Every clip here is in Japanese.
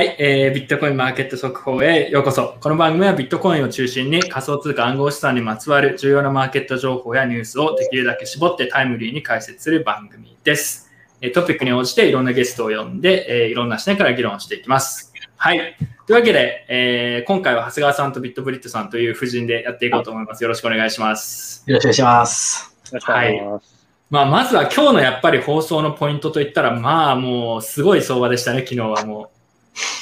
はい、えー、ビットコインマーケット速報へようこそ。この番組はビットコインを中心に仮想通貨暗号資産にまつわる重要なマーケット情報やニュースをできるだけ絞ってタイムリーに解説する番組です。トピックに応じていろんなゲストを呼んで、えー、いろんな視点から議論していきます。はい。というわけで、えー、今回は長谷川さんとビットブリットさんという夫人でやっていこうと思います。よろしくお願いします。よろしくお願いします。はい。まあ、まずは今日のやっぱり放送のポイントといったら、まあもうすごい相場でしたね、昨日はもう。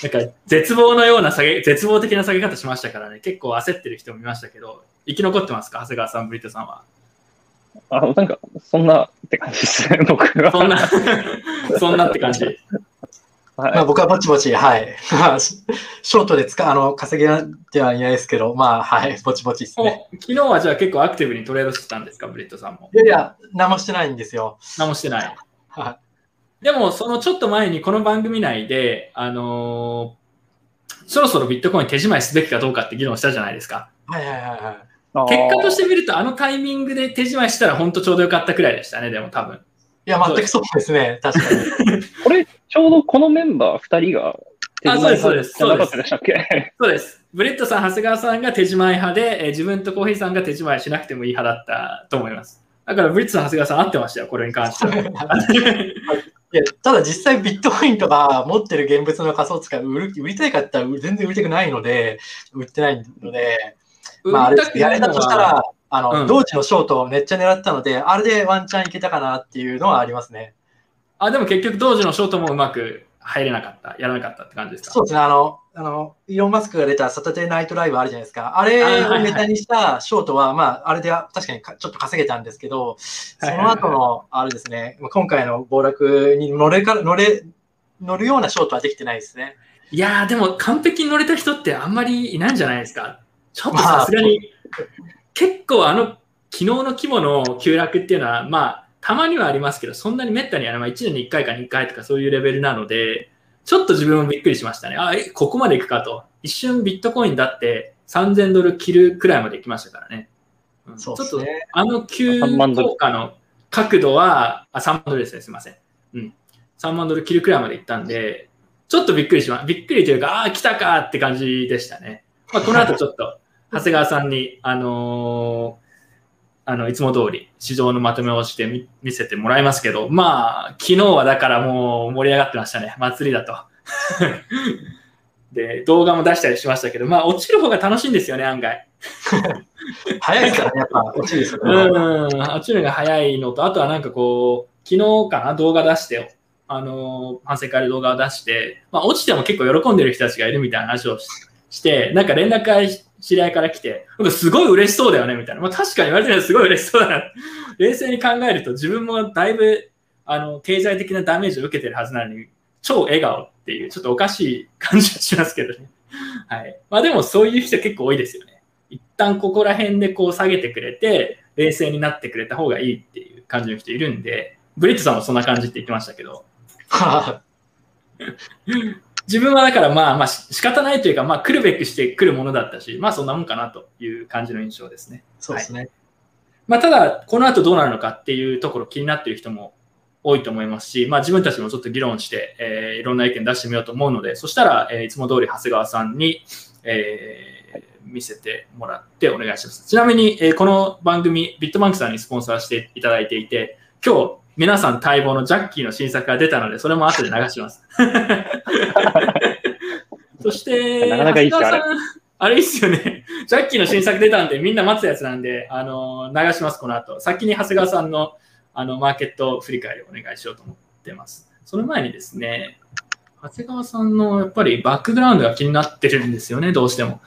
なんか絶望のような下げ、絶望的な下げ方しましたからね、結構焦ってる人もいましたけど、生き残ってますか、長谷川さん、ブリットさんは。あ、なんか、そんなって感じですね、僕は。そんな、そんなって感じ。はい、まあ、僕はぼちぼち、はい。ショートで使あの稼げてはいないですけど、まあ、はい、ぼちぼちですね。昨日はじゃあ結構アクティブにトレードしてたんですか、ブリットさんも？いやいや、何もしてないんですよ。何もしてない。はい。でも、そのちょっと前にこの番組内で、あのー、そろそろビットコイン手仕まいすべきかどうかって議論したじゃないですか。はいはいはいはい。結果として見ると、あのタイミングで手仕まいしたら本当ちょうどよかったくらいでしたね、でも多分。いや、全くそうですね、確かに。これ、ちょうどこのメンバー2人があ、そうです、そうです。そうです。そうです。ブリットさん、長谷川さんが手仕まい派で、えー、自分とコーヒーさんが手仕まいしなくてもいい派だったと思います。だから、ブリットさん、長谷川さん合ってましたよ、これに関しては。いやただ実際ビットコインとか持ってる現物の仮想通貨売る売りたいかって言ったら全然売りたくないので、売ってないので、まあ、あれやれたとしたら、あの、うん、同時のショートをめっちゃ狙ったので、あれでワンチャンいけたかなっていうのはありますね。あ、でも結局同時のショートもうまく入れなかった、やらなかったって感じですか？そうですね。あの、あの、イーロン・マスクが出たサタデーナイトライブあるじゃないですか。あれをネタにしたショートは、まあ、あれで確かにちょっと稼げたんですけど、その後の、あれですね、今回の暴落に乗れか、乗れ、乗るようなショートはできてないですね。いやー、でも完璧に乗れた人ってあんまりいないんじゃないですか。ちょっとさすがに、まあ、結構あの、昨日の規模の急落っていうのは、まあ、たまにはありますけど、そんなにめったにあの、まあ、1年に1回か2回とかそういうレベルなので、ちょっと自分もびっくりしましたね。あ、え、ここまでいくかと。一瞬ビットコインだって3000ドル切るくらいまで行きましたからね。うん、ちょっと、あの急効果の角度は、あ、3万ドルですね、すみません。うん。3万ドル切るくらいまで行ったんで、ちょっとびっくりしま、びっくりというか、ああ、来たかって感じでしたね。まあ、この後ちょっと、長谷川さんに、あのーあの、いつも通り市場のまとめをしてみ見せてもらいますけど、まあ、昨日はだからもう盛り上がってましたね。祭りだと。で、動画も出したりしましたけど、まあ、落ちる方が楽しいんですよね、案外。早いからね、やっぱ落ちるですよね。うん、落ちるのが早いのと、あとはなんかこう、昨日かな、動画出して、あの、反省会で動画を出して、まあ、落ちても結構喜んでる人たちがいるみたいな話をして、なんか連絡会知り合いから来て、すごい嬉しそうだよね、みたいな。まあ、確かに言われてるすごい嬉しそうだな。冷静に考えると、自分もだいぶ、あの、経済的なダメージを受けてるはずなのに、超笑顔っていう、ちょっとおかしい感じがしますけどね。はい。まあでも、そういう人結構多いですよね。一旦ここら辺でこう下げてくれて、冷静になってくれた方がいいっていう感じの人いるんで、ブリットさんもそんな感じって言ってましたけど。自分はだからまあまあ仕方ないというか、まあ来るべくして来るものだったし、まあそんなもんかなという感じの印象ですね。そうですね。はい、まあただ、この後どうなるのかっていうところ気になっている人も多いと思いますし、まあ自分たちもちょっと議論して、えー、いろんな意見出してみようと思うので、そしたら、えー、いつも通り長谷川さんに、えー、見せてもらってお願いします。ちなみに、えー、この番組、ビットバンクさんにスポンサーしていただいていて、今日皆さん待望のジャッキーの新作が出たので、それも後で流します。そして、なかなかいいっすあれ。あれいいっすよね。ジャッキーの新作出たんで、みんな待つやつなんで、あの、流します、この後。先に長谷川さんの、あの、マーケット振り返りをお願いしようと思ってます。その前にですね、長谷川さんのやっぱりバックグラウンドが気になってるんですよね、どうしても。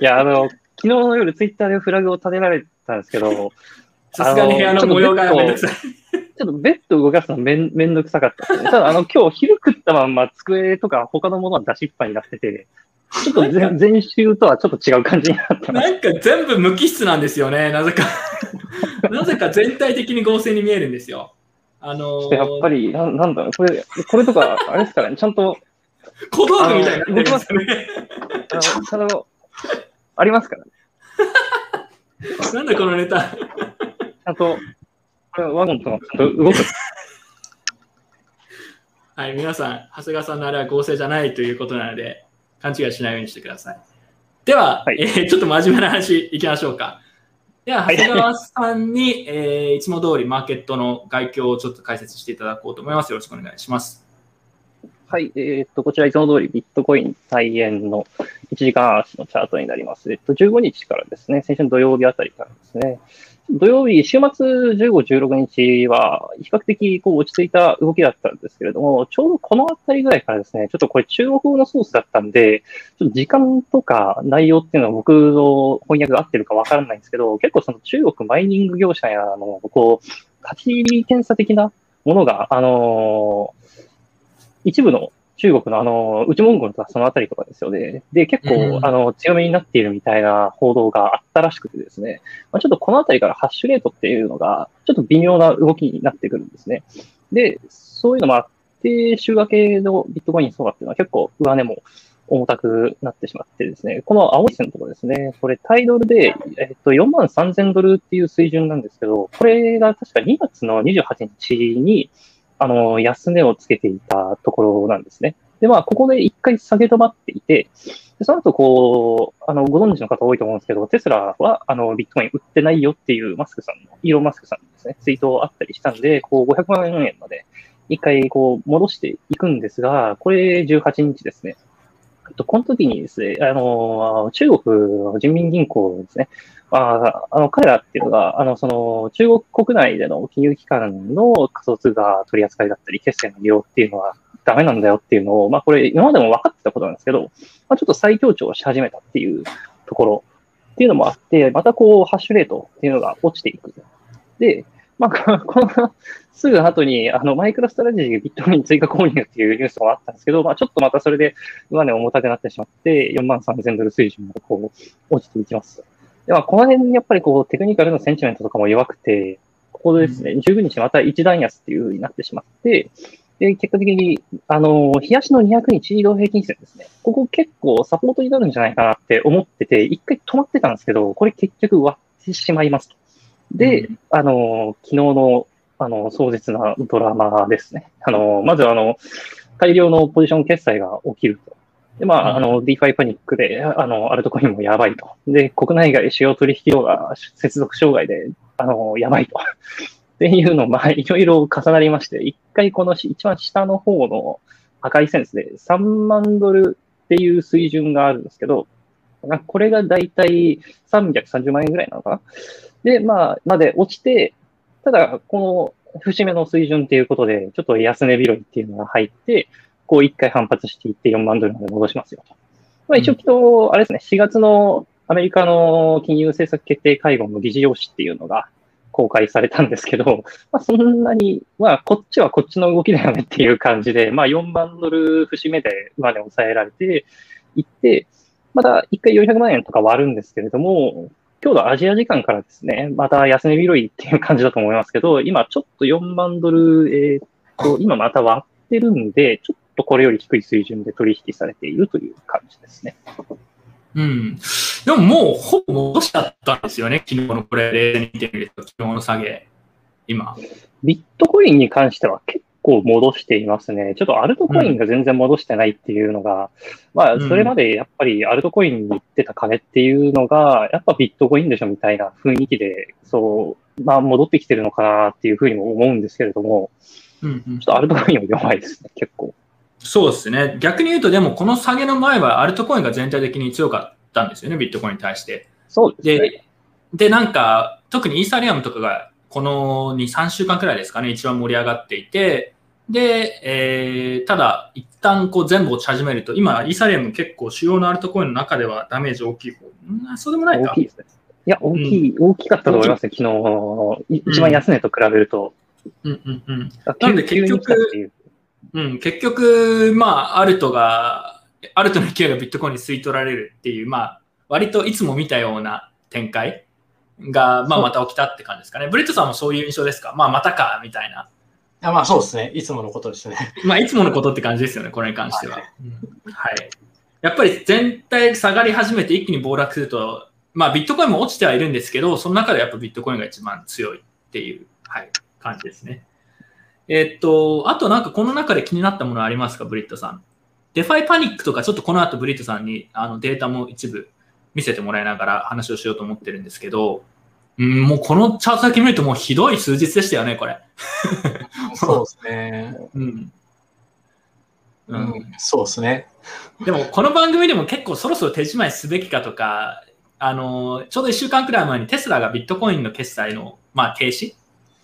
いや、あの、昨日の夜ツイッターでフラグを立てられたんですけど、さすがに部屋の模様がめんどくさい。ちょっとベッド動かすのめんめんどくさかったね。ただ、あの、今日昼食ったまんま机とか他のものは出しっぱになってて、ちょっと前前週とはちょっと違う感じになってます。なんか全部無機質なんですよね、なぜか。なぜか全体的に合成に見えるんですよ。あのー、やっぱり、ななんだろう、これ、これとか、あれですからね、ちゃんと。小道具みたいな、ね。あの、ありますからね。なんだこのネタ。ちゃんと、ワゴンと動く。はい、皆さん、長谷川さんのあれは合成じゃないということなので、勘違いしないようにしてください。では、はいえーちょっと真面目な話いきましょうか。では、長谷川さんに、えーいつも通りマーケットの概況をちょっと解説していただこうと思います。よろしくお願いします。はい、えーっと、こちらいつも通りビットコイン再現の1時間足のチャートになります。えっと、15日からですね、先週の土曜日あたりからですね、土曜日、週末15、16日は比較的こう落ち着いた動きだったんですけれども、ちょうどこのあたりぐらいからですね、ちょっとこれ中国語のソースだったんで、ちょっと時間とか内容っていうのは僕の翻訳が合ってるかわからないんですけど、結構その中国マイニング業者やの、こう、立ち入り検査的なものが、あのー一部の中国のあの、内モンゴルとかそのあたりとかですよね。で、結構、うんあの、強めになっているみたいな報道があったらしくてですね。まあ、ちょっとこのあたりからハッシュレートっていうのが、ちょっと微妙な動きになってくるんですね。で、そういうのもあって、週明けのビットコイン相場っていうのは結構上値も重たくなってしまってですね、この青い線のところですね、これタイドルで、えっと、4万3000ドルっていう水準なんですけど、これが確か2月の28日に、あの、安値をつけていたところなんですね。で、まあ、ここで一回下げ止まっていて、でその後、こう、あの、ご存知の方多いと思うんですけど、テスラは、あの、ビットコイン売ってないよっていうマスクさんの、イーロン・マスクさんですね、ツイートあったりしたんで、こう、500万円まで一回、こう、戻していくんですが、これ18日ですね。えっとこの時にですね、あの、中国の人民銀行ですね、ああの、彼らっていうのが、あの、その、中国国内での金融機関の仮想通貨取り扱いだったり、決済の利用っていうのはダメなんだよっていうのを、まあ、これ、今までも分かってたことなんですけど、まあ、ちょっと再強調し始めたっていうところっていうのもあって、またこう、ハッシュレートっていうのが落ちていく。で、まあ、この、すぐ後に、あの、マイクロストラテジービットコイン追加購入っていうニュースもあったんですけど、まあ、ちょっとまたそれで、上値重たくなってしまって、4万3000ドル水準までこう、落ちていきます。で、まあ、この辺にやっぱりこう、テクニカルのセンチメントとかも弱くて、ここでですね、19日また一段安っていう風になってしまって、で、結果的に、あの、冷やしの200日移動平均線ですね。ここ結構サポートになるんじゃないかなって思ってて、一回止まってたんですけど、これ結局割ってしまいますと。で、うんあの、昨日の、あの、壮絶なドラマですね。あの、まずあの、大量のポジション決済が起きると。で、まあ、あの、DeFi パニックで、あの、アルトコインもやばいと。で、国内外主要取引量が接続障害で、あの、やばいと。っていうの、まあ、いろいろ重なりまして、一回このし一番下の方の赤い線ですね、3万ドルっていう水準があるんですけど、まあこれがだいたい330万円ぐらいなのかな。で、まあ、まで落ちて、ただ、この節目の水準っていうことで、ちょっと安値拾いっていうのが入って、こう一回反発していって4万ドルまで戻しますよと。まあ一応昨日、あれですね、4月のアメリカの金融政策決定会合の議事要旨っていうのが公開されたんですけど、まあそんなに、まあこっちはこっちの動きだよねっていう感じで、まあ4万ドル節目で上値抑えられていって、また一回400万円とか割るんですけれども、今日のアジア時間からですね、また安値拾いっていう感じだと思いますけど、今ちょっと4万ドル、えーっと、今また割ってるんで、ちょっとこれより低い水準で取引されているという感じですね。うん。でももうほぼ戻しちゃったんですよね。昨日のこれ、例で見てみると、昨日の下げ。今。ビットコインに関しては結構戻していますね。ちょっとアルトコインが全然戻してないっていうのが、まあ、うんそれまでやっぱりアルトコインに行ってた金っていうのが、やっぱビットコインでしょみたいな雰囲気で、そう、まあ戻ってきてるのかなっていうふうにも思うんですけれども、うんうんちょっとアルトコインは弱いですね、結構。そうですね。逆に言うと、でもこの下げの前はアルトコインが全体的に強かったんですよね、ビットコインに対して。そうですね。で、でなんか、特にイーサリアムとかがこの2、3週間くらいですかね、一番盛り上がっていて、で、えーただ、一旦こう全部落ち始めると、今、イーサリアム結構主要なアルトコインの中ではダメージ大きい方。うんそうでもないか大きい。ですね。いや、大きい、大きかったと思いますね、昨日、い一番安値と比べると。うんうんうん。あなんで急結局ううん、結局、まあ、アルトが、アルトの勢いがビットコインに吸い取られるっていう、まあ、割といつも見たような展開が、まあ、また起きたって感じですかね。ブレットさんもそういう印象ですか？まあ、またか、みたいな。あまあそうですね。いつものことですね。まあ、いつものことって感じですよね、これに関しては。はいうんはい。やっぱり全体下がり始めて一気に暴落すると、まあ、ビットコインも落ちてはいるんですけど、その中でやっぱビットコインが一番強いっていう、はい、感じですね。えっと、あとなんかこの中で気になったものありますか、ブリットさん。 DeFi パニックとか、ちょっとこの後ブリットさんにあのデータも一部見せてもらいながら話をしようと思ってるんですけど、うん、もうこのチャートだけ見るともうひどい数日でしたよね、これ。そうですね。うん。うん、そうですね。でも、この番組でも結構そろそろ手仕まいすべきかとか、あの、ちょうど1週間くらい前にテスラがビットコインの決済の、まあ、停止、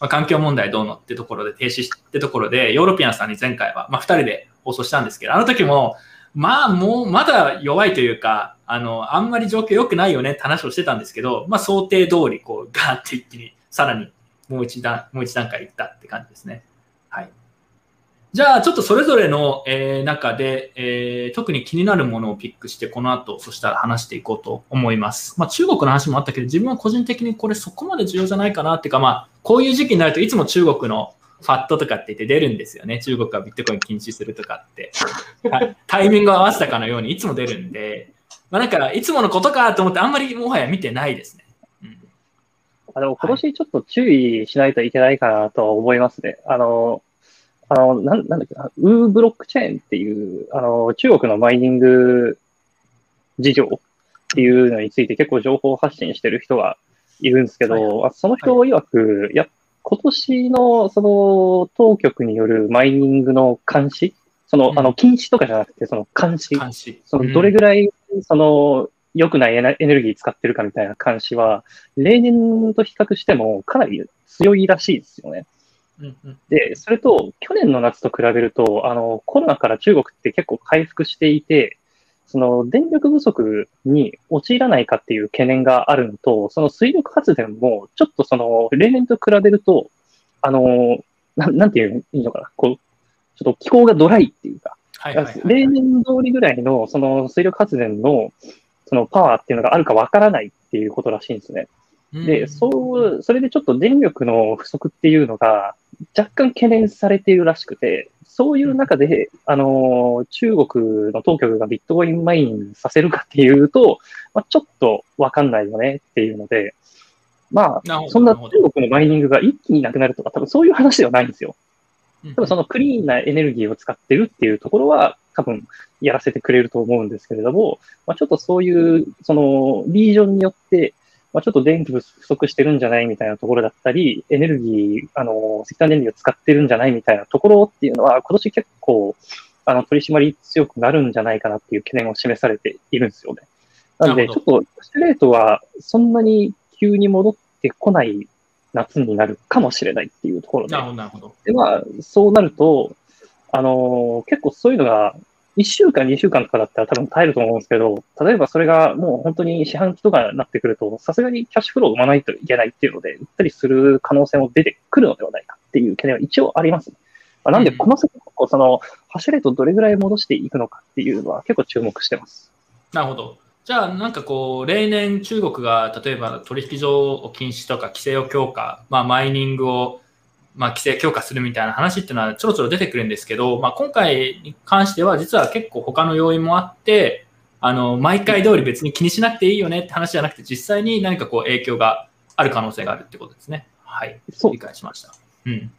まあ、環境問題どうのってところで停止ってところで、ヨーロピアンさんに前回は、まあ、2人で放送したんですけど、あの時も、まあ、もう、まだ弱いというか、あの、あんまり状況良くないよねって話をしてたんですけど、まあ、想定通り、こう、ガーって一気に、さらにもう一段、もう一段階いったって感じですね。はい。じゃあ、ちょっとそれぞれの、えー、中で、えー、特に気になるものをピックして、この後、そしたら話していこうと思います。まあ、中国の話もあったけど、自分は個人的にこれそこまで重要じゃないかなっていうか、まあ、こういう時期になるといつも中国のファットとかって言って出るんですよね。中国がビットコイン禁止するとかって。タイミングを合わせたかのようにいつも出るんで、まあ、なんかいつものことかと思ってあんまりもはや見てないですね。うん、あでも今年ちょっと注意しないといけないかなと思いますね。あの、あの、なん、なんだっけな、ウーブロックチェーンっていう、あの、中国のマイニング事情っていうのについて結構情報発信してる人がいるんですけど、はい、その人曰く、はい、や、今年のその当局によるマイニングの監視その、うん、あの、禁止とかじゃなくて、その監視。監視。その、どれぐらい、その、良くないエネルギー使ってるかみたいな監視は、例年と比較してもかなり強いらしいですよね。で、それと、去年の夏と比べると、あの、コロナから中国って結構回復していて、その電力不足に陥らないかっていう懸念があるのと、その水力発電も、ちょっとその、例年と比べると、あの、ななんていういいのかな、こう、ちょっと気候がドライっていうか、はいはいはいはい、例年通りぐらいの、その水力発電の、そのパワーっていうのがあるかわからないっていうことらしいんですね。で、そう、それでちょっと電力の不足っていうのが若干懸念されているらしくて、そういう中で、あの、中国の当局がビットコインマインさせるかっていうと、まあ、ちょっとわかんないよねっていうので、まあ、そんな中国のマイニングが一気になくなるとか、多分そういう話ではないんですよ。多分そのクリーンなエネルギーを使ってるっていうところは、多分やらせてくれると思うんですけれども、まあ、ちょっとそういう、その、リージョンによって、まあ、ちょっと電気不足してるんじゃないみたいなところだったり、エネルギー、あの、石炭電力を使ってるんじゃないみたいなところっていうのは、今年結構、あの、取り締まり強くなるんじゃないかなっていう懸念を示されているんですよね。なので、ちょっと、ストレートはそんなに急に戻ってこない夏になるかもしれないっていうところで。なるほど、なるほど。で、まあ、そうなると、あの、結構そういうのが1週間、2週間とかだったら多分耐えると思うんですけど、例えばそれがもう本当に四半期とかになってくると、さすがにキャッシュフローを生まないといけないっていうので、売ったりする可能性も出てくるのではないかっていう懸念は一応あります。まあ、なんで、この先、その、ハッシュレートをどれぐらい戻していくのかっていうのは結構注目してます。なるほど。じゃあ、なんかこう、例年中国が例えば取引所を禁止とか規制を強化、まあ、マイニングをまあ、規制強化するみたいな話っていうのはちょろちょろ出てくるんですけど、まあ、今回に関しては実は結構他の要因もあって、あの、毎回通り別に気にしなくていいよねって話じゃなくて、実際に何かこう影響がある可能性があるってことですね。はい。理解しました。うん。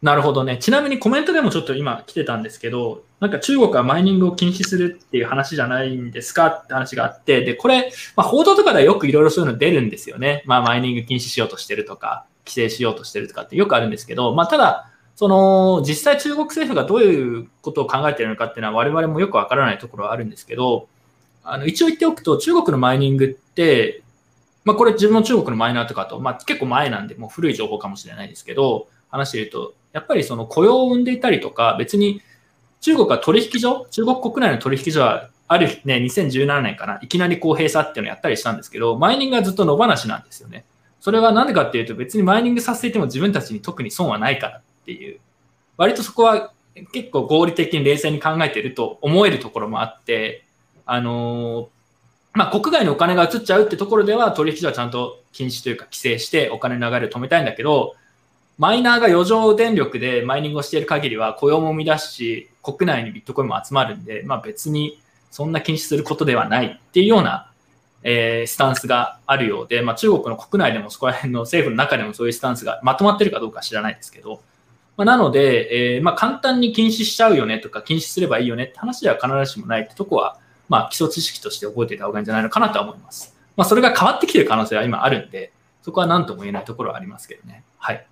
なるほどね。ちなみにコメントでもちょっと今来てたんですけど、なんか中国はマイニングを禁止するっていう話じゃないんですかって話があって、で、これ、まあ、報道とかではよくいろいろそういうの出るんですよね。まあ、マイニング禁止しようとしてるとか、規制しようとしてるとかってよくあるんですけど、まあ、ただ、その実際中国政府がどういうことを考えているのかっていうのは我々もよくわからないところはあるんですけど、あの一応言っておくと中国のマイニングって、まあ、これ自分の中国のマイナーとかと、まあ、結構前なんでもう古い情報かもしれないですけど、話していると、やっぱりその雇用を生んでいたりとか、別に中国は取引所、中国国内の取引所はあるね、2017年かな、いきなりこう閉鎖っていうのをやったりしたんですけど、マイニングはずっと野放しなんですよね。それは何でかっていうと別にマイニングさせていても自分たちに特に損はないからっていう、割とそこは結構合理的に冷静に考えていると思えるところもあって、あの、まあ、国外のお金が移っちゃうってところでは取引所はちゃんと禁止というか規制してお金の流れを止めたいんだけど、マイナーが余剰電力でマイニングをしている限りは雇用も生み出すし、国内にビットコインも集まるんで、まあ、別にそんな禁止することではないっていうようなえー、スタンスがあるようで、まあ、中国の国内でもそこら辺の政府の中でもそういうスタンスがまとまってるかどうか知らないですけど、まあ、なので、えー、まあ、簡単に禁止しちゃうよねとか、禁止すればいいよねって話では必ずしもないってとこは、まあ、基礎知識として覚えていた方がいいんじゃないのかなとは思います。まあ、それが変わってきてる可能性は今あるんで、そこは何とも言えないところはありますけどね。はい。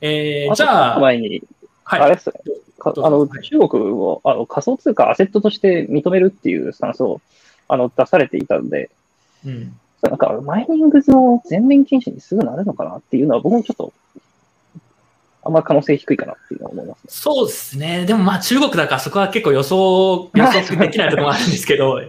えー、じゃあ、前に、はい、あれですね。あの、中国をあの仮想通貨アセットとして認めるっていうスタンスをあの出されていたので、うん、なんかマイニングズの全面禁止にすぐなるのかなっていうのは僕もちょっとあんま可能性低いかなっていうのは思います、ね、そうですね。でもまあ中国だからそこは結構予想、予想できないところもあるんですけど、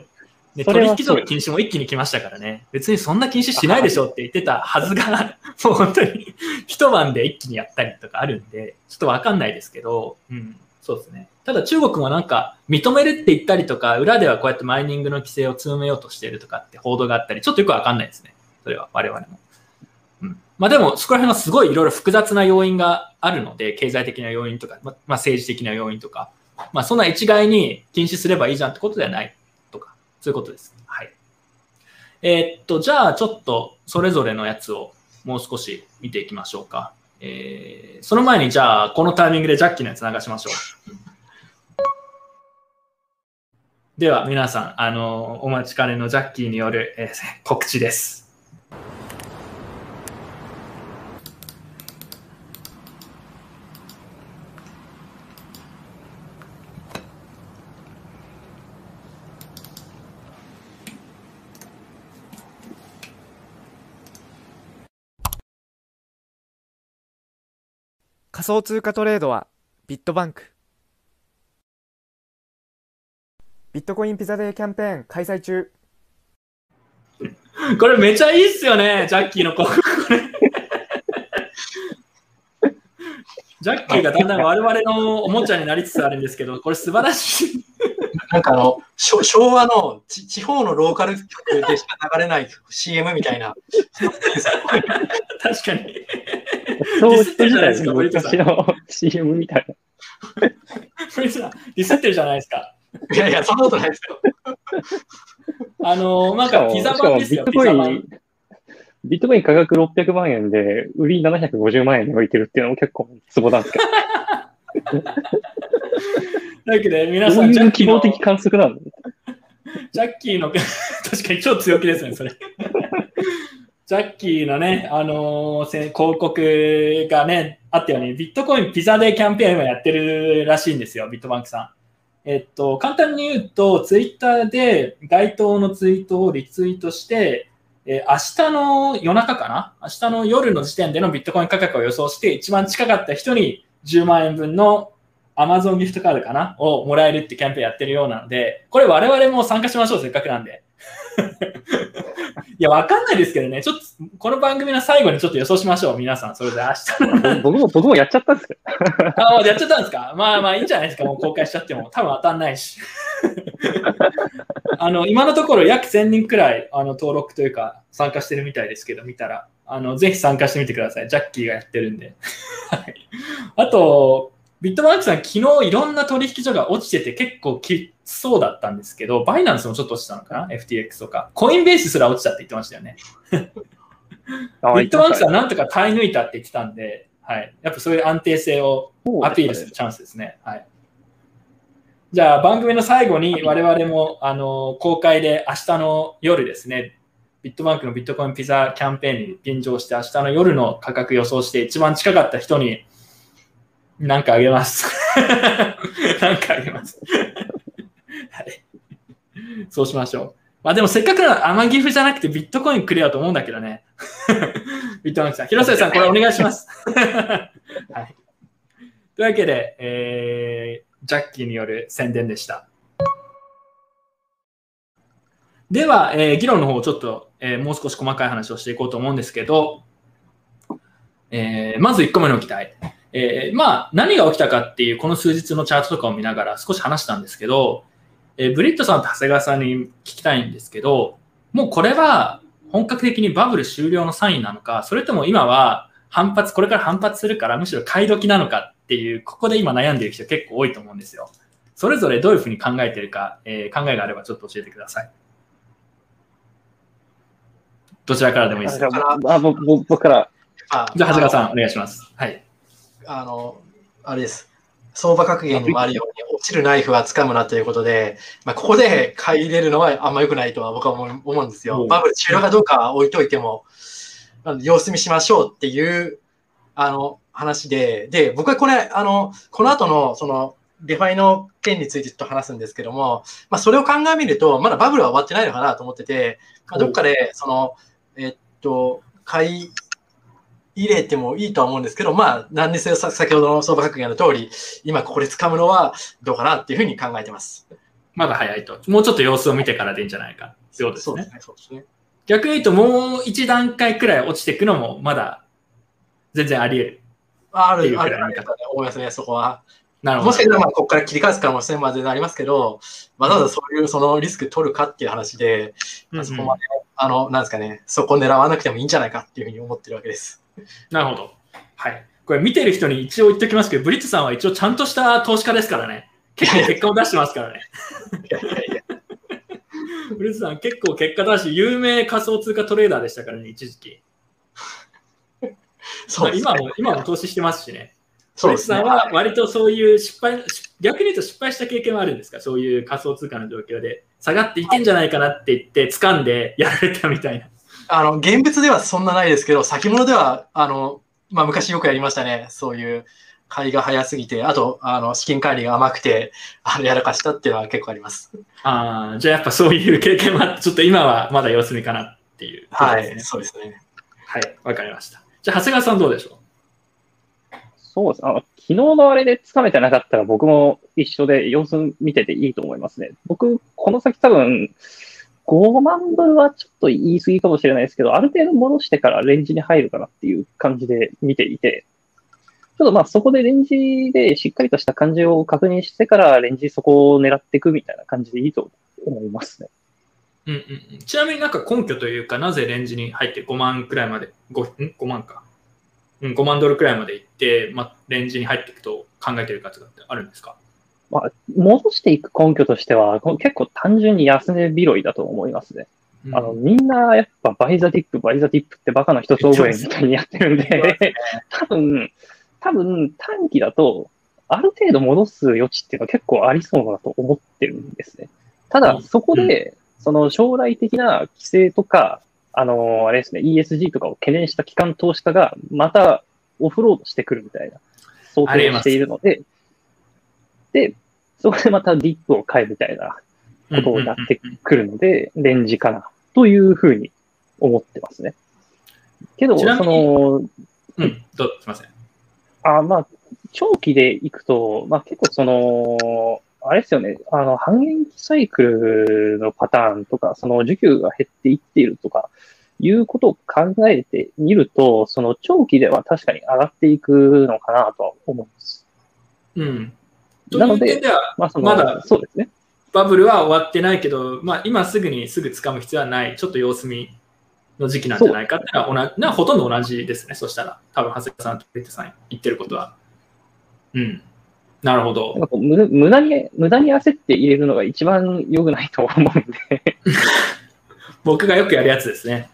で 取引所の禁止も一気に来ましたからね。別にそんな禁止しないでしょって言ってたはずが、もう本当に一晩で一気にやったりとかあるんで、ちょっとわかんないですけど、うん、そうですね。ただ中国もなんか認めるって言ったりとか、裏ではこうやってマイニングの規制を強めようとしているとかって報道があったり、ちょっとよくわかんないですね。それは我々も。うんまあでも、そこら辺はすごいいろいろ複雑な要因があるので、経済的な要因とか、まあ政治的な要因とか、まあそんな一概に禁止すればいいじゃんってことではないとか、そういうことです。はい。えー、っと、じゃあちょっとそれぞれのやつをもう少し見ていきましょうか。えー、その前にじゃあこのタイミングでジャッキーのやつ流しましょう。では皆さん、あの、お待ちかねのジャッキーによる、えー、告知です。仮想通貨トレードはビットバンク。ビットコインピザデーキャンペーン開催中。これめちゃいいっすよね、ジャッキーの広告。ジャッキーがだんだん我々のおもちゃになりつつあるんですけど、これ素晴らしい。なんかあの、昭和の地方のローカル局でしか流れない CM みたいな。確かに。そうしてるじゃないですか、昔の CM みたいな。ディスってるじゃないですか。いやいや、そんなことないですよ。あの、なんかピザ版ですよ、ピザ版。ビットコイン価格600万円で、売り750万円に置いてるっていうのも結構ツボなんですけど。だけど、皆さん、ジャッキーの。希望的観測なのジャッキーの、確かに超強気ですね、それ。ジャッキーのね、あのー、広告がね、あったように、ビットコインピザデーキャンペーンをやってるらしいんですよ、ビットバンクさん。えっと、簡単に言うと、ツイッターで該当のツイートをリツイートして、えー、明日の夜中かな？明日の夜の時点でのビットコイン価格を予想して、一番近かった人に10万円分の Amazon ギフトカードかな？をもらえるってキャンペーンやってるようなので、これ我々も参加しましょう、せっかくなんで。いや、わかんないですけどね、ちょっと、この番組の最後にちょっと予想しましょう、皆さん。それで明日の。僕も、僕もやっちゃったんですけあやっちゃったんですか？まあまあいいんじゃないですか、もう公開しちゃっても。多分当たんないし。あの、今のところ約1000人くらい、あの、登録というか、参加してるみたいですけど、見たら。あの、ぜひ参加してみてください。ジャッキーがやってるんで。はい。あと、ビットバンクさん、昨日いろんな取引所が落ちてて結構きつそうだったんですけど、バイナンスもちょっと落ちたのかな ?FTX とか。コインベースすら落ちたって言ってましたよね。ビットバンクさんなんとか耐え抜いたって言ってたんで、はい。やっぱそういう安定性をアピールするチャンスですね。はい。じゃあ番組の最後に我々もあの公開で明日の夜ですね、ビットバンクのビットコインピザキャンペーンに便乗して明日の夜の価格予想して一番近かった人になんかあげます。なんかあげます。はい。そうしましょう。まあでもせっかくの甘ギフじゃなくてビットコインくれよと思うんだけどね。ビットバンクさん。広瀬さん、これお願いします。はい。というわけで、えー、ジャッキーによる宣伝でした。では、えー、議論の方をちょっと、えー、もう少し細かい話をしていこうと思うんですけど、えー、まず1個目の期待。えー、まあ、何が起きたかっていう、この数日のチャートとかを見ながら少し話したんですけど、えー、ブリットさんと長谷川さんに聞きたいんですけど、もうこれは本格的にバブル終了のサインなのか、それとも今は反発、これから反発するからむしろ買い時なのかっていう、ここで今悩んでいる人結構多いと思うんですよ。それぞれどういうふうに考えているか、えー、考えがあればちょっと教えてください。どちらからでもいいですか？あ僕僕から。じゃあ、長谷川さん、お願いします。はい。あのあれです。相場格言にもあるように、落ちるナイフは掴むなということで、まあ、ここで買い入れるのはあんま良くないとは僕は思うんですよ。うんバブル終了かどうかは置いといても、様子見しましょうっていうあの話で、で、僕はこれ、あの、この後の、その、 DeFi の件についてちょっと話すんですけども、まあ、それを鑑みると、まだバブルは終わってないのかなと思ってて、まあ、どっかで、その、えっと、買い入れてもいいとは思うんですけど、まあ、何にせよさ先ほどの相場格言の通り、今ここで掴むのはどうかなっていうふうに考えてます。まだ早いと。もうちょっと様子を見てからでいいんじゃないかとですね。そうですね。そうですね。逆に言うと、もう一段階くらい落ちていくのもまだ全然あり得る。ある、ある、あると思いますね、そこは。なるほどもしかし。たら、まあ、ここから切り返す可能性までありますけど、わざわざそういうそのリスク取るかっていう話で、うんうんそこまで、あの、なんですかね、そこ狙わなくてもいいんじゃないかっていうふうに思ってるわけです。なるほど。はい。これ見てる人に一応言っておきますけど、ブリッツさんは一応ちゃんとした投資家ですからね。結構結果を出してますからね。いやいやいや。ブリッツさん結構結果出し、有名仮想通貨トレーダーでしたからね、一時期。そうね今も、今も投資してますしね。そうですねブリッツさん。は割とそういう失敗、し逆に言うと失敗した経験はあるんですか？そういう仮想通貨の状況で。下がっていけんじゃないかなって言って、掴んでやられたみたいな。あの、現物ではそんなないですけど、先物では、あの、まあ、昔よくやりましたね。そういう、買いが早すぎて、あと、あの、資金管理が甘くて、あの、やらかしたっていうのは結構あります。ああ、じゃあやっぱそういう経験は、ちょっと今はまだ様子見かなっていうことはい。そうですね。はい、わかりました。じゃあ、長谷川さんどうでしょそうです。あの、昨日のあれで掴めてなかったら僕も一緒で様子見てていいと思いますね。僕、この先多分、5万ドルはちょっと言い過ぎかもしれないですけど、ある程度戻してからレンジに入るかなっていう感じで見ていて、ちょっとまあそこでレンジでしっかりとした感じを確認してからレンジそこを狙っていくみたいな感じでいいと思いますね。う、んうん、ちなみになんか根拠というか、なぜレンジに入って5万くらいまで、5, ん？5万か、うん、5万ドルくらいまで行って、まあ、レンジに入っていくと考えてるかとかってあるんですか？まあ、戻していく根拠としては、こ結構単純に安値拾いだと思いますね。あの、みんなやっぱバイザディップ、バイザディップってバカな人総覚えみたいにやってるんで、多分、多分短期だと、ある程度戻す余地っていうのは結構ありそうだと思ってるんですね。ただ、そこで、その将来的な規制とか、あの、あれですね、ESG とかを懸念した機関投資家がまたオフロードしてくるみたいな想定をしているので、で、そこでまたディップを買えみたいなことになってくるので、レンジかなというふうに思ってますね。けど、その、うん、どうすみません。あまあ、長期でいくと、まあ結構その、あれですよね、あの、半減期サイクルのパターンとか、その需給が減っていっているとか、いうことを考えてみると、その長期では確かに上がっていくのかなとは思います。うん。なのでという点では、まあまだそうですね。バブルは終わってないけど、まあ、今すぐにすぐ掴む必要はない、ちょっと様子見の時期なんじゃないかっていうのは同じなほとんど同じですね、そしたら。多分長谷川さんとペットさん言ってることは。うん。なるほどなん。か無無駄に、無駄に焦って入れるのが一番良くないと思うんで、僕がよくやるやつですね。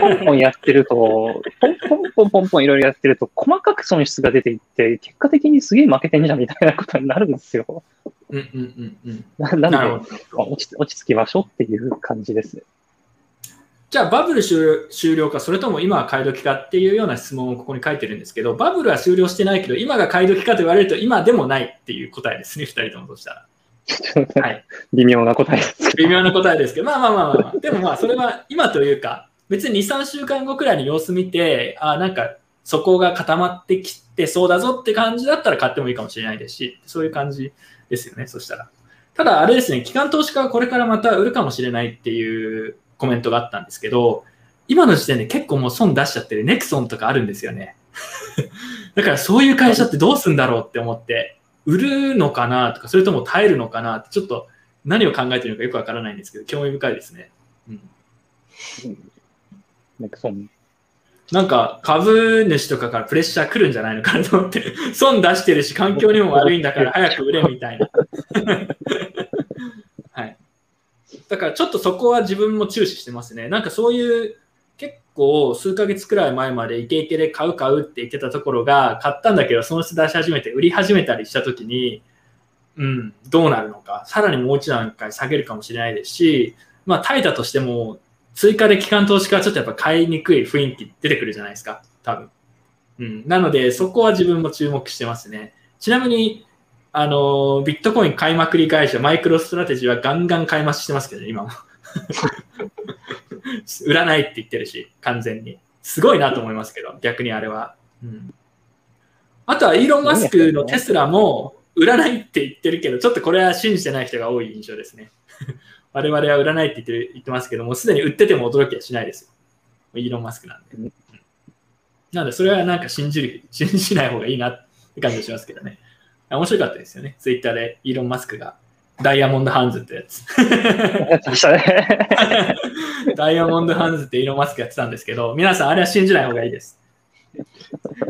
ポンポンやってると、ポンポンポンポンポンいろいろやってると、細かく損失が出ていって、結果的にすげえ負けてんじゃんみたいなことになるんですよ。うんうんうんうん。ななんで、落ち落ち着きましょうっていう感じですね。じゃあ、バブル終終了か、それとも今は買い時かっていうような質問をここに書いてるんですけど、バブルは終了してないけど、今が買い時かと言われると、今でもないっていう答えですね、2人ともとしたら。はい。微妙な答えですけ微妙な答えですけど、まあまあまあまあ、まあ、でもまあ、それは今というか、別に2、3週間後くらいに様子見て、あなんか、そこが固まってきてそうだぞって感じだったら買ってもいいかもしれないですし、そういう感じですよね、そしたら。ただ、あれですね、機関投資家はこれからまた売るかもしれないっていうコメントがあったんですけど、今の時点で結構もう損出しちゃってるネクソンとかあるんですよね。だからそういう会社ってどうすんだろうって思って、売るのかなとか、それとも耐えるのかなって、ちょっと何を考えてるのかよくわからないんですけど、興味深いですね。うん、なんか株主とかからプレッシャー来るんじゃないのかなと思って、損出してるし、環境にも悪いんだから早く売れみたいな。はい。だからちょっとそこは自分も注視してますね。なんかそういう構数ヶ月くらい前までイケイケで買う買うって言ってたところが買ったんだけど損失出し始めて売り始めたりした時に、うん、どうなるのかさらにもう一段階下げるかもしれないですし、まあ、タイだとしても追加で機関投資家はちょっとやっぱ買いにくい雰囲気出てくるじゃないですか多分、うん、なのでそこは自分も注目してますね。ちなみにあのビットコイン買いまくり会社マイクロストラテジーはガンガン買い増ししてますけど、今も。売らないって言ってるし、完全に。すごいなと思いますけど、逆にあれは。うん、あとはイーロン・マスクのテスラも売らないって言ってるけど、ちょっとこれは信じてない人が多い印象ですね。我々は売らないって言ってる言ってますけども、すでに売ってても驚きはしないですよ。イーロン・マスクなんで。なので、それはなんか信じる、信じない方がいいなって感じがしますけどね。面白かったですよね。ツイッターでイーロン・マスクがダイヤモンドハンズってやつ。ダイヤモンドハンズってイーロン・マスクやってたんですけど、皆さんあれは信じない方がいいです。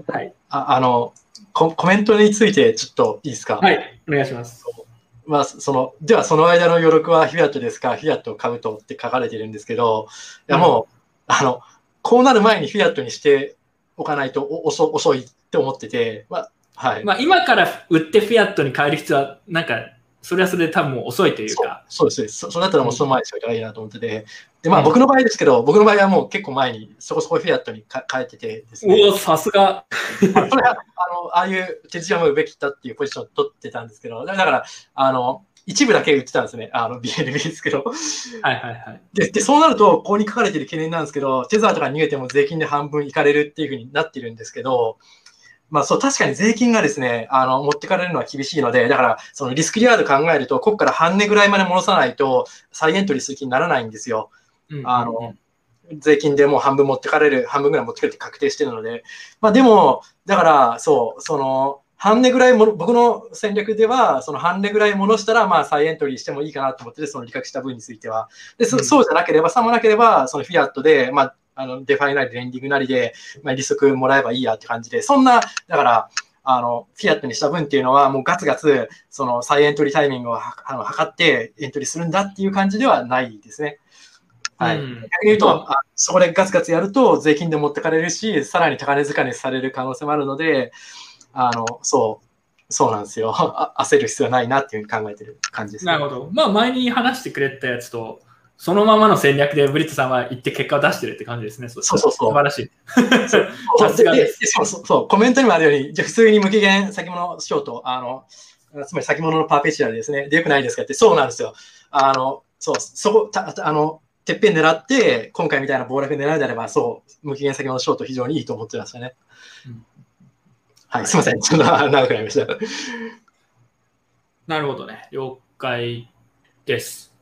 はい。ああのコ、コメントについてちょっといいですか？はい、お願いします。まあ、そのでは、その間の余力はフィアットですか、フィアット買うとって書かれてるんですけど、いやもう、うん、あの、こうなる前にフィアットにしておかないと遅遅いって思ってて、まあ、はい。まあ、今から売ってフィアットに変える必要は、なんか、それはそれで多分遅いというか。そうですね。そそうなったらもうその前にしといたらいいなと思ってて。で、まあ僕の場合ですけど、僕の場合はもう結構前にそこそこフィアットに変えててですね。おお、さすが。それは、あの、ああいう手順を売べきったっていうポジションを取ってたんですけど、だから、あの、一部だけ売ってたんですね。あの、BNB ですけど。はいはいはい。で、でそうなると、ここに書かれてる懸念なんですけど、テザーとか逃げても税金で半分いかれるっていうふうになってるんですけど、まあそう、確かに税金がですね、あの、持ってかれるのは厳しいので、だから、そのリスクリワード考えると、ここから半値ぐらいまで戻さないと、再エントリーする気にならないんですよ。うん、あの、税金でもう半分持ってかれる、半分ぐらい持ってかれて確定してるので。まあでも、だから、そう、その、半値ぐらいも、僕の戦略では、その半値ぐらい戻したら、まあ、再エントリーしてもいいかなと思ってその利確した分については。で、そそうじゃなければ、さもなければ、そのフィアットで、まあ、あの DeFi なりレンディングなりで、まあ、利息もらえばいいやって感じで、そんな、だから、あの、フィアットにした分っていうのは、もうガツガツ、その再エントリータイミングをあの測ってエントリーするんだっていう感じではないですね。はい。逆に言うと、あそこでガツガツやると税金で持ってかれるし、さらに高値掴値される可能性もあるので、あの、そう、そうなんですよ。焦る必要はないなっていうふうに考えてる感じです、ね、なるほど。まあ、前に話してくれたやつと、そのままの戦略でブリッツさんは行って結果を出してるって感じですね。そうそうそう。素晴らしい。さすがです。そうそうそう。コメントにもあるように、じゃ普通に無期限先物ショート、あの、つまり先物のパーペチュアルですね。でよくないですかって、そうなんですよ。あの、そう、そこ、たあの、てっぺん狙って、今回みたいな暴落狙うであれば、そう、無期限先物ショート非常にいいと思ってましたね。うん、はい、すみません。ちょっと長くなりました。なるほどね。了解です。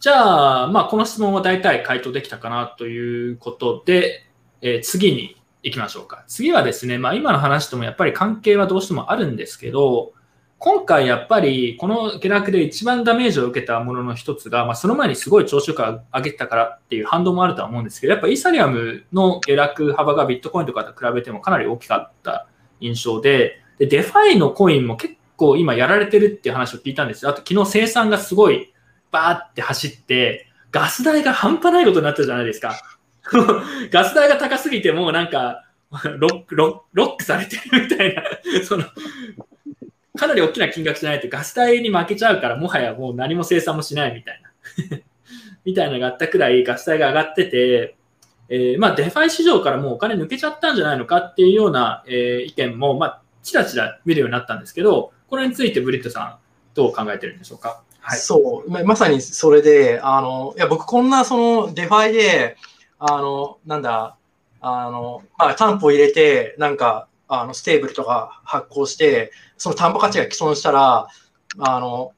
じゃあ、まあ、この質問は大体回答できたかなということで、えー、次に行きましょうか。次はですね、まあ、今の話ともやっぱり関係はどうしてもあるんですけど、今回やっぱりこの下落で一番ダメージを受けたものの一つが、まあ、その前にすごい調子よく上げたからっていう反動もあるとは思うんですけど、やっぱイーサリアムの下落幅がビットコインとかと比べてもかなり大きかった印象で、で DeFi のコインも結構今やられてるっていう話を聞いたんですよ。あと昨日清算がすごいバーって走って、ガス代が半端ないことになったじゃないですか。ガス代が高すぎてもうなんかロック、ロックされてるみたいな。その、かなり大きな金額じゃないとガス代に負けちゃうから、もはやもう何も清算もしないみたいな。みたいなのがあったくらいガス代が上がってて、えー、まあ DeFi 市場からもうお金抜けちゃったんじゃないのかっていうような、えー、意見も、まあ、ちらちら見るようになったんですけど、これについてブリットさん、どう考えてるんでしょうか？はい、そう。ま、まさにそれで、あの、いや、僕こんなその DeFi で、あの、なんだ、あの、まあ、担保入れて、なんか、あの、ステーブルとか発行して、その担保価値が毀損したら、あの、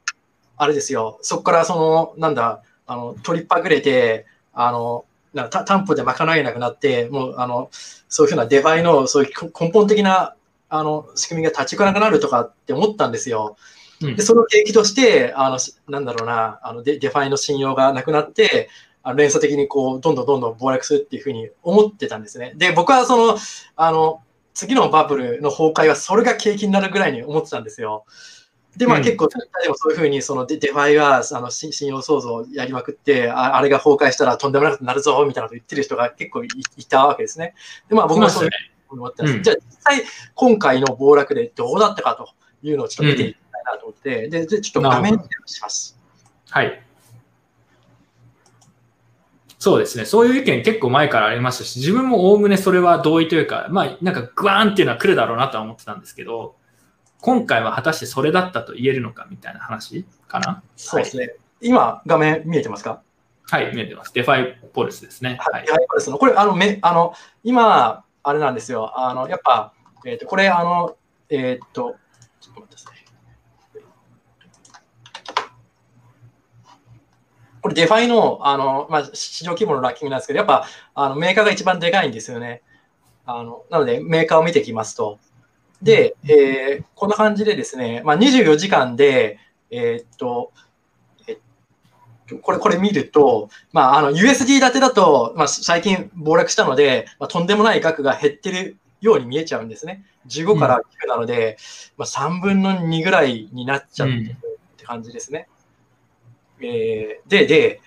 あれですよ、そこからその、なんだ、あの、取りっぱぐれて、あの、なんか担保で賄えなくなって、もう、あの、そういうふうな DeFi の、そういう根本的な、あの、仕組みが立ち行かなくなるとかって思ったんですよ。で、その契機として、あの、なんだろうな、あのデ、 DeFi の信用がなくなって、あの連鎖的にこう、どんどんどんどん暴落するっていうふうに思ってたんですね。で、僕はその、あの、次のバブルの崩壊はそれが契機になるぐらいに思ってたんですよ。で、まあうん結構、でもそういうふうに、そのデ DeFi があの信信用創造をやりまくってあ、あれが崩壊したらとんでもなくなるぞみたいなこと言ってる人が結構いいたわけですね。で、まあ僕もそういうふうに思ってます。うんじゃあ実際、今回の暴落でどうだったかというのをちょっと見ていきたいなと思って、で、でちょっと画面にします。はい。そうですね。そういう意見結構前からありましたし、自分もおおむねそれは同意というか、まあ、なんかグワーンっていうのは来るだろうなとは思ってたんですけど、今回は果たしてそれだったと言えるのかみたいな話かな？そうですね。今、画面見えてますか？はい、見えてます。 DeFi Pulse ですね。は。はいい。はい、これですねこれ、あの、め、あの、今、あれなんですよ。あの、やっぱ、えっ、と、これ、あの、えっ、と、ちょっと待ってください。これ、 DeFi の、あの、まあ、市場規模のランキングなんですけど、やっぱ、あの、メーカーが一番でかいんですよね。あの、なので、メーカーを見ていきますと。で、えーこんな感じでですね、まあ、24時間で、えっ、と、えっと、これ、これ見ると、まあ、あの、USD 建てだと、まあ、最近暴落したので、まあ、とんでもない額が減ってるように見えちゃうんですね。15から9なので、まあ、3分の2ぐらいになっちゃってるって感じですね。えーで、で、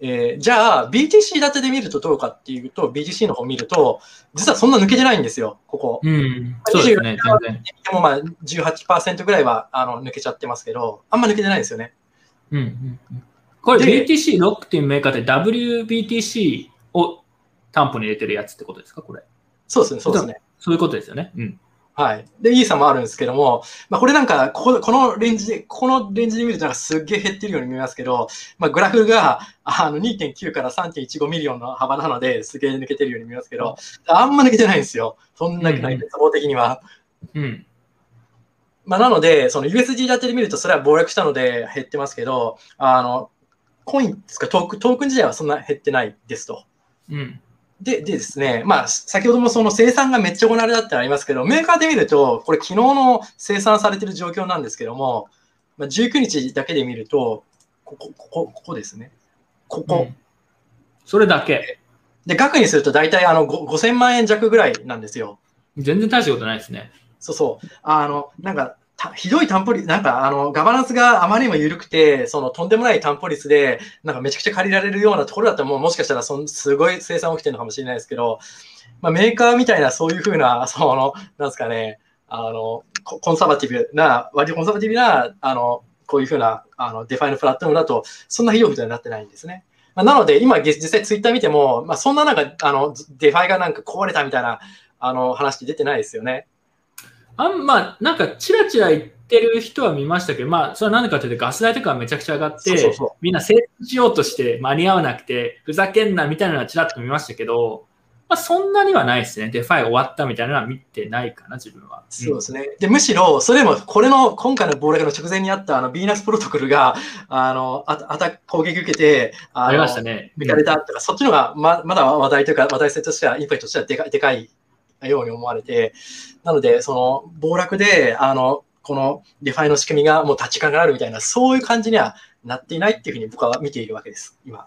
えーじゃあ BTC 建てで見るとどうかっていうと、BTC の方見ると、実はそんな抜けてないんですよ、ここ。うん。そうですね、全然。でもまあ18%ぐらいはあの抜けちゃってますけど、あんま抜けてないんですよね。うんうんうん。これで BTC ロックっていうメーカーで WBTC を担保に入れてるやつってことですかこれ。そうですね、そうですね。そういうことですよね。うん。はい。で、イーサもあるんですけども、まあ、これなんか、こここのレンジで、このレンジで見るとなんかすっげえ減ってるように見えますけど、まあ、グラフがあの2.9から3.15 million の幅なので、すげえ抜けてるように見えますけど、あんま抜けてないんですよ。そんなくない、うん絶望的には。うん。まあ、なので、その USD 建てで見ると、それは暴落したので減ってますけど、あの、コインですか、トークン、トークン自体はそんな減ってないですと。うん。ででですね、まあ、先ほどもその生産がめっちゃ行われたってありますけど、メーカーで見ると、これ昨日の生産されてる状況なんですけども、まあ、19日だけで見ると、ここ、ここ、ここですね。ここ。うんそれだけ。で、額にすると大体あのご5000万円弱ぐらいなんですよ。全然大したことないですね。そうそう。あの、なんか、たひどい担保率、なんか、あの、ガバナンスがあまりにも緩くて、その、とんでもない担保率で、なんかめちゃくちゃ借りられるようなところだったら、もうもしかしたらそん、すごい清算起きてるのかもしれないですけど、まあ、メーカーみたいなそういうふうな、その、なんですかね、あの、コンサバティブな、割とコンサバティブな、あの、こういうふうな、あの、デファイのプラットフォームだと、そんなひどいことになってないんですね。まあ、なので、今、実際ツイッター見ても、まあ、そんななんか、あの、デファイがなんか壊れたみたいな、あの、話出てないですよね。あんま、なんか、ちらちら言ってる人は見ましたけど、まあ、それは何でかというと、ガス代とかがめちゃくちゃ上がって、そうそうみんな清算しようとして間に合わなくて、ふざけんなみたいなのはちらっと見ましたけど、まあ、そんなにはないですね。デファイ終わったみたいなのは見てないかな、自分は。そうですね。で、むしろ、それも、これの、今回の暴落の直前にあった、あの、ビーナスプロトコルが、あの、ああた、攻撃受けて、あのありましたね。抜かれたとか、そっちのがままだ話題というか、話題性としては、インパクトとしてはでかでかいように思われて、なので、その、暴落で、あの、このデファイの仕組みがもう立ち上がるみたいな、そういう感じにはなっていないっていうふうに僕は見ているわけです、今。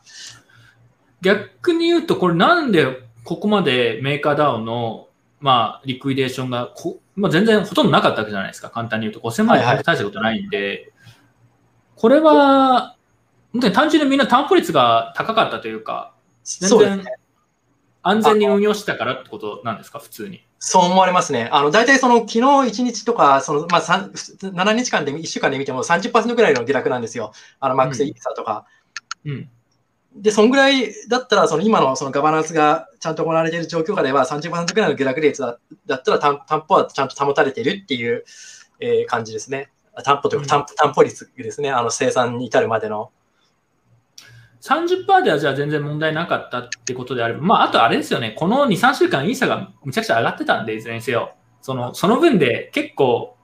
逆に言うと、これなんでここまでメーカー DAO の、まあ、リクイデーションがこ、まあ、全然ほとんどなかったわけじゃないですか。簡単に言うと。5000万円はいはい大したことないんで、これは、本当に単純にみんな担保率が高かったというか、全然。安全に運用したからってことなんですか、普通に。そう思われますね。あの、大体その、昨日1日とか、その、まあ、3 7日間で、1週間で見ても30%ぐらいの下落なんですよ。あの、マックスイーサーとか。うん。で、そんぐらいだったら、その今のそのガバナンスがちゃんと行われている状況下では30%ぐらいの下落率だだったら担担保はちゃんと保たれているっていう、えー感じですね。担保というか担保担保率ですね。あの生産に至るまでの。30%ではじゃあ全然問題なかったってことであれば、まあ、あとあれですよね、この2、3週間、イーサがむちゃくちゃ上がってたんで、いずれにせよ。そのその分で結構、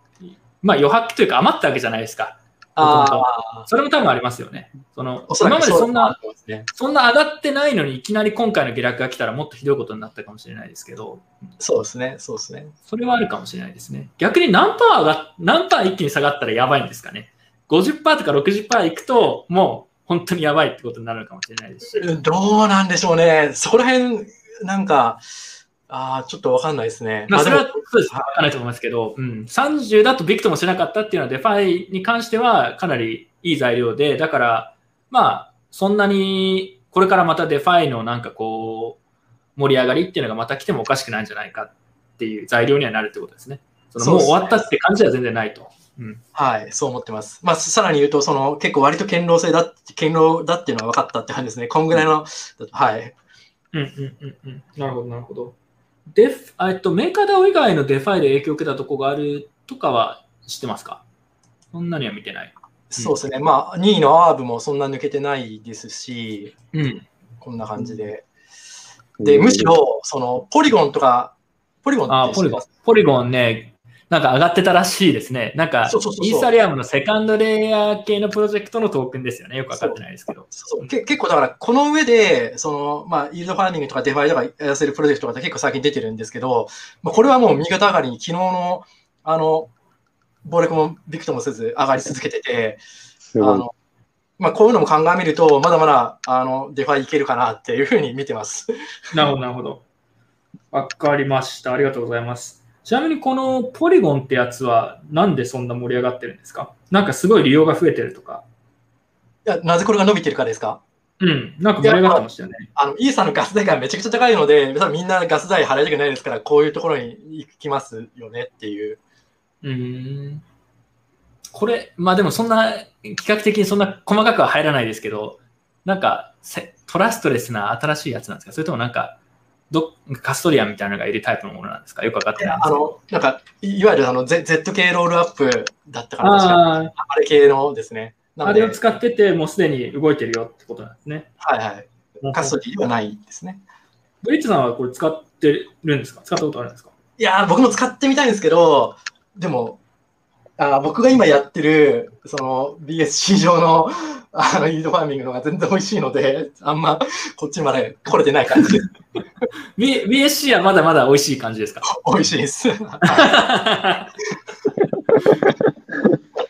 まあ余白というか余ったわけじゃないですか。ああ、それも多分ありますよね。その今までくそんな、そんな上がってないのに、いきなり今回の下落が来たらもっとひどいことになったかもしれないですけど、そうですね。そうですね。それはあるかもしれないですね。逆に何パー上が何パー一気に下がったらやばいんですかね。50%とか60%いくと、もう本当にやばいってことになるかもしれないですし。どうなんでしょうね。そこら辺、なんか、ああ、ちょっとわかんないですね。まあ、それはでもそうです。わかんないと思いますけど、うん、30だとビクともしなかったっていうのは、デファイに関してはかなりいい材料で、だから、まあ、そんなに、これからまたデファイのなんかこう、盛り上がりっていうのがまた来てもおかしくないんじゃないかっていう材料にはなるってことですね。そのもう終わったって感じは全然ないと。うん、はい、そう思ってます。まあ、さらに言うと、その結構割と堅牢性だ、堅牢だっていうのは分かったって感じですね。こんぐらいの、はい。うんうんうんうん。なるほど、なるほど。デフ、えっと、メーカー DAO 以外のデファイで影響を受けたとこがあるとかは知ってますか？そんなには見てない。そうですね。まあ、2位の Aave もそんな抜けてないですし、うん。こんな感じで。で、むしろ、その、ポリゴンとか、ポリゴンあってポリゴン。ポリゴンね、なんか上がってたらしいですね。なんかそうそうそうそうイーサリアムのセカンドレイヤー系のプロジェクトのトークンですよね。よくわかってないですけど。そうそうけ結構だから、この上で、その、まあ、イールドファーミングとかデファイとかやらせるプロジェクトが結構最近出てるんですけど、まあ、これはもう右肩上がりに昨日の、あの、暴落もビクともせず上がり続けてて。あの、まあ、こういうのも鑑みると、まだまだ、あの、デファイいけるかなっていうふうに見てます。なるほど、なるほど。わかりました。ありがとうございます。ちなみにこのポリゴンってやつはなんでそんな盛り上がってるんですか？なんかすごい利用が増えてるとか。いやなぜこれが伸びてるかですか？うん。なんか盛り上がってましたよね。あの、イーサのガス代がめちゃくちゃ高いので、みんなガス代払いたくないですから、こういうところに行きますよねっていう。うーん。これ、まあでもそんな、比較的にそんな細かくは入らないですけど、なんかせトラストレスな新しいやつなんですか？それともなんか、どカストリアンみたいなのがいるタイプのものなんですか？よくわかってない。あの、なんか、いいわゆるあの、Z, 系ロールアップだったかな、確かあれ系のですね。あれを使ってて、もうすでに動いてるよってことなんですね。はいはい。カストリーではないですね。ブリッツさんはこれ使ってるんですか？使ったことあるんですか？いやー、僕も使ってみたいんですけど、でも、あー僕が今やってる、その BSC 上のあのイードファーミングのが全然美味しいので、あんまこっちまで来れてない感じです。B- BSC はまだまだ美味しい感じですか？美味しいです。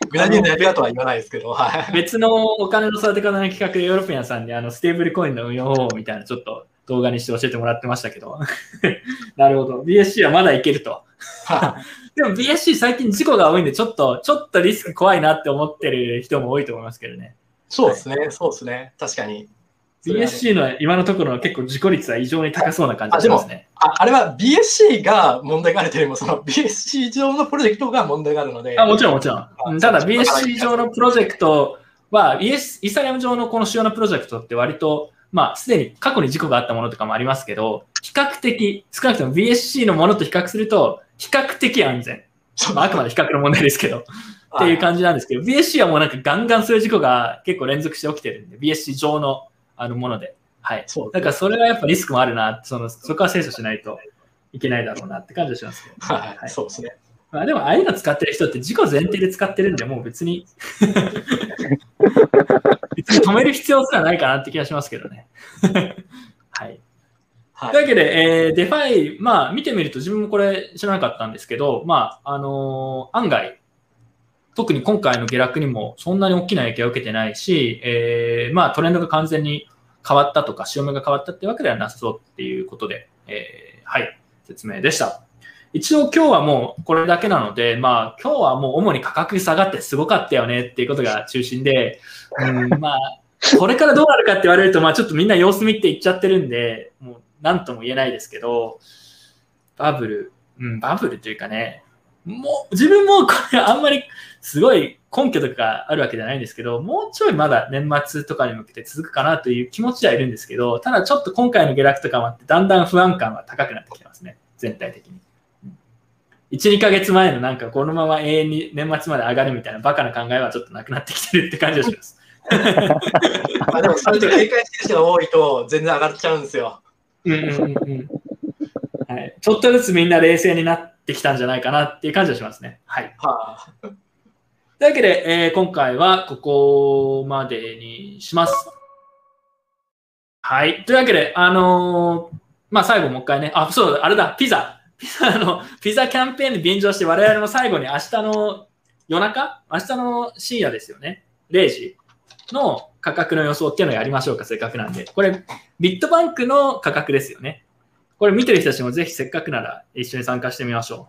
グラディエンのやり方は言わないですけど、はい。別のお金の育て方の企画でヨーロピアンさんにあのステーブルコインの運用方法みたいなちょっと動画にして教えてもらってましたけど。なるほど。BSC はまだいけると。でも BSC 最近事故が多いんで、ちょっと、ちょっとリスク怖いなって思ってる人も多いと思いますけどね。そうですね、そうですね。確かに。BSC の今のところの結構事故率は異常に高そうな感じすね。ああれは BSC が問題があるというよりも、その BSC 上のプロジェクトが問題があるので、あもちろんもちろん。うんただ BSC 上のプロジェクトは、ES イーサリアム上のこの主要なプロジェクトって割と、まあ、すでに過去に事故があったものとかもありますけど、比較的、少なくとも BSC のものと比較すると、比較的安全。まあ、あくまで比較の問題ですけど、っていう感じなんですけど、BSC はもうなんかガンガンそういう事故が結構連続して起きてるんで、BSC 上のあのもので。はい。そうだからそれはやっぱリスクもあるな、そのそこは精査しないといけないだろうなって感じがしますけど、はい、はいそうですね。まあ、でも、ああいうの使ってる人って事故前提で使ってるんで、もう別に 別に止める必要すらないかなって気がしますけどね。はい。というわけで、えー、デファイ、まあ、見てみると自分もこれ知らなかったんですけど、まあ、あのー案外、特に今回の下落にもそんなに大きな影響を受けてないし、えーまあ、トレンドが完全に変わったとか、潮目が変わったってわけではなさそうっていうことで、えーはい、説明でした。一応今日はもうこれだけなので、まあ今日はもう主に価格下がってすごかったよねっていうことが中心で、うん、まあこれからどうなるかって言われると、まあちょっとみんな様子見って言っちゃってるんで、もう何とも言えないですけど、バブル、うん、バブルというかね、もう自分もこれあんまりすごい根拠とかあるわけじゃないんですけど、もうちょいまだ年末とかに向けて続くかなという気持ちはいるんですけど、ただちょっと今回の下落とかもあって、だんだん不安感は高くなってきてますね、全体的に。1、2ヶ月前のなんかこのまま永遠に年末まで上がるみたいなバカな考えはちょっとなくなってきてるって感じがします。まあでも、それと警戒してる人が多いと全然上がっちゃうんですよ。うんうんうんうんはい、ちょっとずつみんな冷静になってきたんじゃないかなっていう感じがしますね。はい。はあ、というわけで、えー今回はここまでにします。はい。というわけで、あのーまあ、最後もう一回ね、あ、そうだ、あれだ、ピザ。ピザの、ピザキャンペーンに便乗して、我々の最後に明日の夜中？明日の深夜ですよね。0時の価格の予想っていうのをやりましょうか、せっかくなんで。これ、ビットバンクの価格ですよね。これ見てる人たちもぜひせっかくなら一緒に参加してみましょ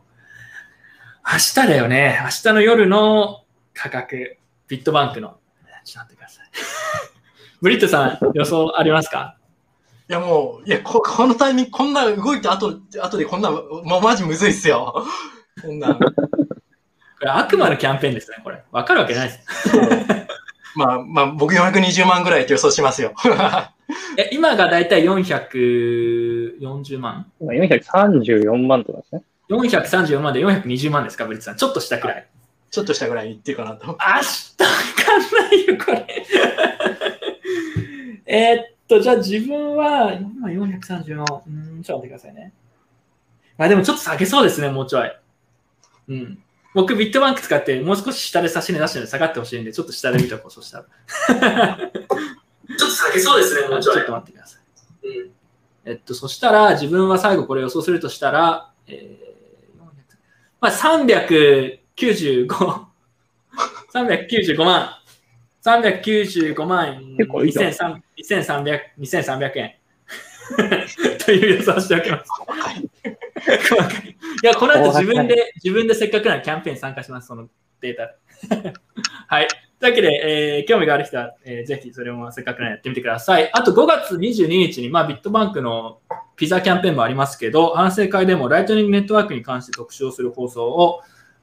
う。明日だよね。明日の夜の価格、ビットバンクの。ちょっと待ってください。ブリットさん、予想ありますか？いやもう、いやこ、このタイミング、こんな動いた後、後でこんな、もうマジむずいっすよ。こんな。これ悪魔のキャンペーンですね、これ。わかるわけないです。まあ、まあ、僕420万ぐらいって予想しますよ。え今がだいたい440万？今434万とかですね。434万で420万ですか、ブリッツさん。ちょっとしたくらい。ちょっとしたぐらいにっていうかなと。明日わかんないよ、これ。えーっと、じゃあ自分は、今430万。うん、ちょっと待ってくださいね。まあでもちょっと下げそうですね、もうちょい。うん。僕、ビットバンク使って、もう少し下で差し値出してるんで下がってほしいんで、ちょっと下で見とこう、そしたら。ちょっと下げそうですね、もうちょい。ちょっと待ってください。うん。えっと、そしたら、自分は最後これ予想するとしたら、えー、400まあ、395、395万。395万結構いいじゃん2300 2300 2300円。という予想をしておきます。若いや、この後自分で、自分でせっかくならキャンペーンに参加します、そのデータで。はい。というわけで、えー興味がある人は、えーぜひそれもせっかくならやってみてください。あと5月22日に、まあ、ビットバンクのピザキャンペーンもありますけど、反省会でもライトニングネットワークに関して特集をする放送を、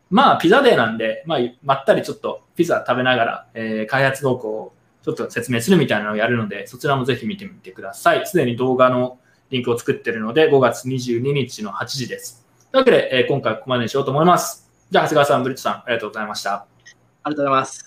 まあ、ピザデーなんで、まあ、まったりちょっとピザ食べながら、えー開発動向をちょっと説明するみたいなのをやるので、そちらもぜひ見てみてください。すでに動画のリンクを作っているので、5月22日の8時です。というわけで、えー今回はここまでにしようと思います。じゃあ、長谷川さん、ブリットさん、ありがとうございました。ありがとうございます